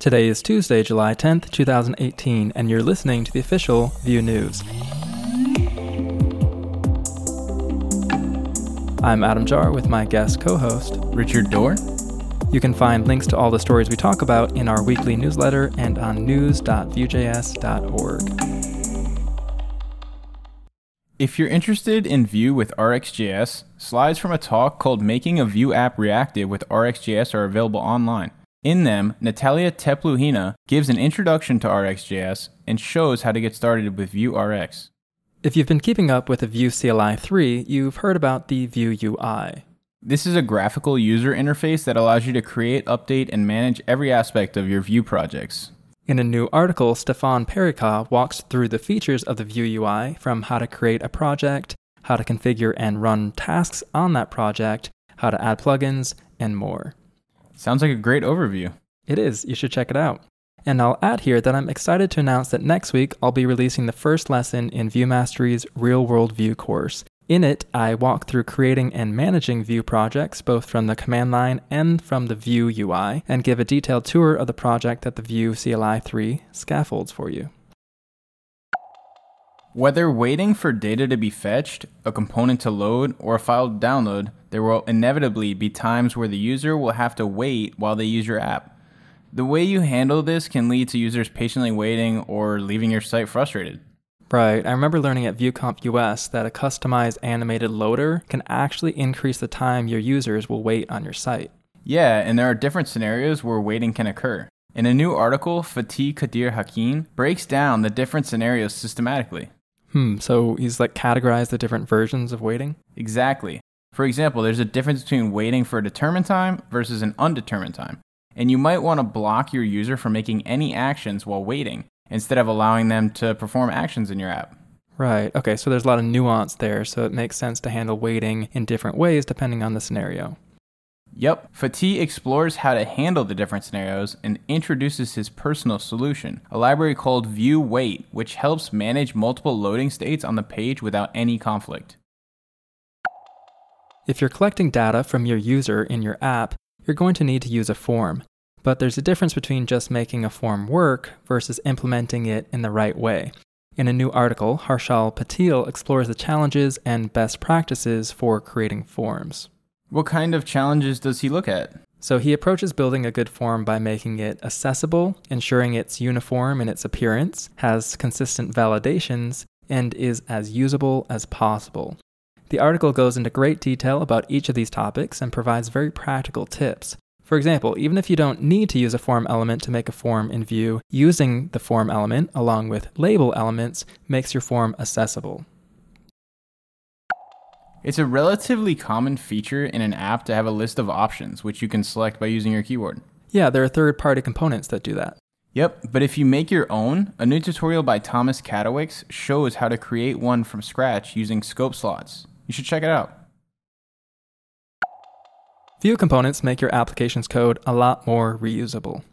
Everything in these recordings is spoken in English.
Today is Tuesday, July 10th, 2018, and you're listening to the official Vue News. I'm Adam Jahr with my guest co host, Richard Dorr. You can find links to all the stories we talk about in our weekly newsletter and on news.vuejs.org. If you're interested in Vue with RxJS, slides from a talk called Making a Vue App Reactive with RxJS are available online. In them, Natalia Tepluhina gives an introduction to RxJS and shows how to get started with Vue Rx. If you've been keeping up with the Vue CLI 3, you've heard about the Vue UI. This is a graphical user interface that allows you to create, update, and manage every aspect of your Vue projects. In a new article, Stefan Perika walks through the features of the Vue UI from how to create a project, how to configure and run tasks on that project, how to add plugins, and more. Sounds like a great overview. It is. You should check it out. And I'll add here that I'm excited to announce that next week I'll be releasing the first lesson in Vue Mastery's Real World Vue course. In it, I walk through creating and managing Vue projects, both from the command line and from the Vue UI, and give a detailed tour of the project that the Vue CLI 3 scaffolds for you. Whether waiting for data to be fetched, a component to load, or a file to download, there will inevitably be times where the user will have to wait while they use your app. The way you handle this can lead to users patiently waiting or leaving your site frustrated. Right. I remember learning at VueConf US that a customized animated loader can actually increase the time your users will wait on your site. Yeah, and there are different scenarios where waiting can occur. In a new article, Fatih Kadir Akın breaks down the different scenarios systematically. Hmm, so he's like categorized the different versions of waiting? Exactly. For example, there's a difference between waiting for a determined time versus an undetermined time. And you might want to block your user from making any actions while waiting instead of allowing them to perform actions in your app. Right. Okay, so there's a lot of nuance there, so it makes sense to handle waiting in different ways depending on the scenario. Yep, Fatih explores how to handle the different scenarios and introduces his personal solution, a library called Vue Wait, which helps manage multiple loading states on the page without any conflict. If you're collecting data from your user in your app, you're going to need to use a form. But there's a difference between just making a form work versus implementing it in the right way. In a new article, Harshal Patil explores the challenges and best practices for creating forms. What kind of challenges does he look at? So he approaches building a good form by making it accessible, ensuring it's uniform in its appearance, has consistent validations, and is as usable as possible. The article goes into great detail about each of these topics and provides very practical tips. For example, even if you don't need to use a form element to make a form in Vue, using the form element along with label elements makes your form accessible. It's a relatively common feature in an app to have a list of options, which you can select by using your keyboard. Yeah, there are third party components that do that. Yep, but if you make your own, a new tutorial by Thomas Katowicz shows how to create one from scratch using scope slots. You should check it out. Vue components make your application's code a lot more reusable.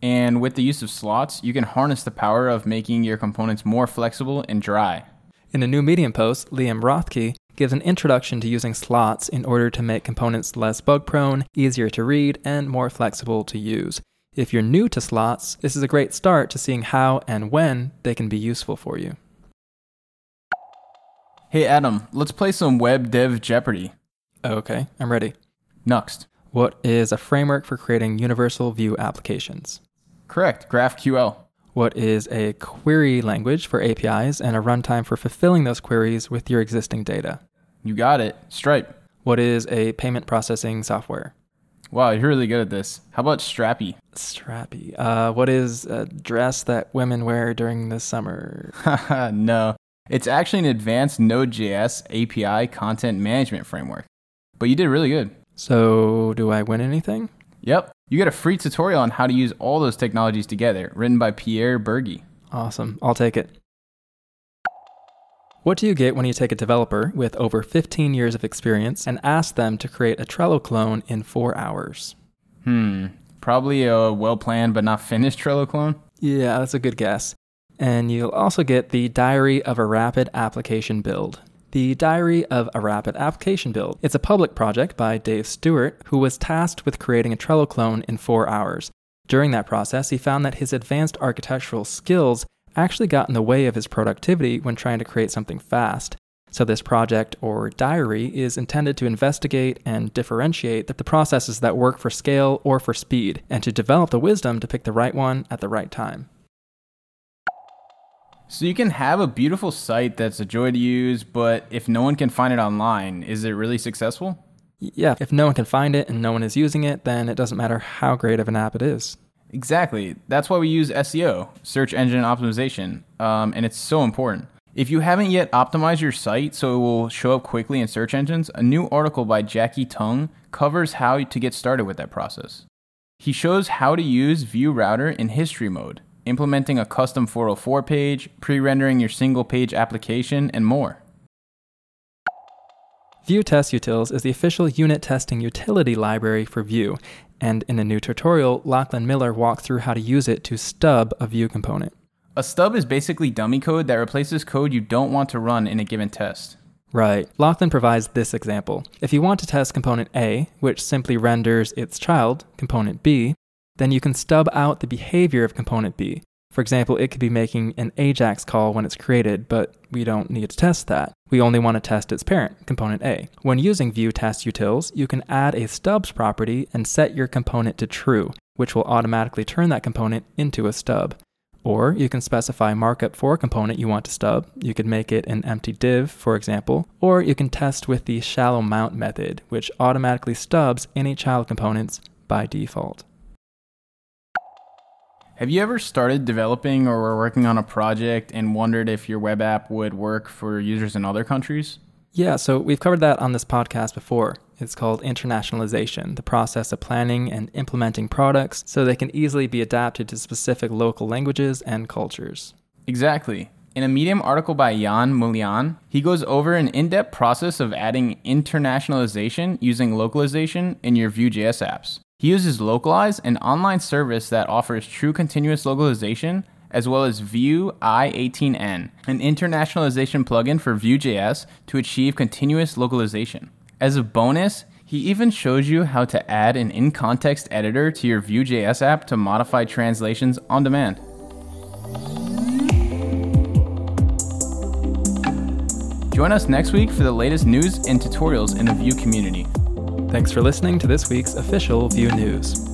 And with the use of slots, you can harness the power of making your components more flexible and dry. In a new Medium post, Liam Rothke gives an introduction to using slots in order to make components less bug prone, easier to read, and more flexible to use. If you're new to slots, this is a great start to seeing how and when they can be useful for you. Hey Adam, let's play some Web Dev Jeopardy. Okay, I'm ready. Nuxt. What is a framework for creating universal Vue applications? Correct, GraphQL. What is a query language for APIs and a runtime for fulfilling those queries with your existing data? You got it. Stripe. What is a payment processing software? Wow, you're really good at this. How about Strapi? Strapi. Uh, what is a dress that women wear during the summer? no. It's actually an advanced Node.js API content management framework. But you did really good. So, do I win anything? Yep. You get a free tutorial on how to use all those technologies together, written by Pierre Burgy. Awesome. I'll take it. What do you get when you take a developer with over 15 years of experience and ask them to create a Trello clone in four hours? Hmm. Probably a well planned but not finished Trello clone? Yeah, that's a good guess. And you'll also get the Diary of a Rapid Application Build. The Diary of a Rapid Application Build. It's a public project by Dave Stewart, who was tasked with creating a Trello clone in four hours. During that process, he found that his advanced architectural skills actually got in the way of his productivity when trying to create something fast. So, this project or diary is intended to investigate and differentiate the processes that work for scale or for speed, and to develop the wisdom to pick the right one at the right time. So, you can have a beautiful site that's a joy to use, but if no one can find it online, is it really successful? Yeah, if no one can find it and no one is using it, then it doesn't matter how great of an app it is. Exactly. That's why we use SEO, search engine optimization, um, and it's so important. If you haven't yet optimized your site so it will show up quickly in search engines, a new article by Jackie Tung covers how to get started with that process. He shows how to use Vue Router in history mode, implementing a custom 404 page, pre rendering your single page application, and more. Vue Test Utils is the official unit testing utility library for Vue, and in a new tutorial, Lachlan Miller walked through how to use it to stub a Vue component. A stub is basically dummy code that replaces code you don't want to run in a given test. Right. Lachlan provides this example. If you want to test component A, which simply renders its child, component B, then you can stub out the behavior of component B. For example, it could be making an AJAX call when it's created, but we don't need to test that. We only want to test its parent, component A. When using Vue test utils, you can add a stubs property and set your component to true, which will automatically turn that component into a stub. Or you can specify markup for a component you want to stub. You could make it an empty div, for example. Or you can test with the shallow mount method, which automatically stubs any child components by default. Have you ever started developing or were working on a project and wondered if your web app would work for users in other countries? Yeah, so we've covered that on this podcast before. It's called internationalization, the process of planning and implementing products so they can easily be adapted to specific local languages and cultures. Exactly. In a Medium article by Jan Mulian, he goes over an in depth process of adding internationalization using localization in your Vue.js apps. He uses Localize, an online service that offers true continuous localization, as well as Vue i18n, an internationalization plugin for Vue.js to achieve continuous localization. As a bonus, he even shows you how to add an in context editor to your Vue.js app to modify translations on demand. Join us next week for the latest news and tutorials in the Vue community. Thanks for listening to this week's official Vue News.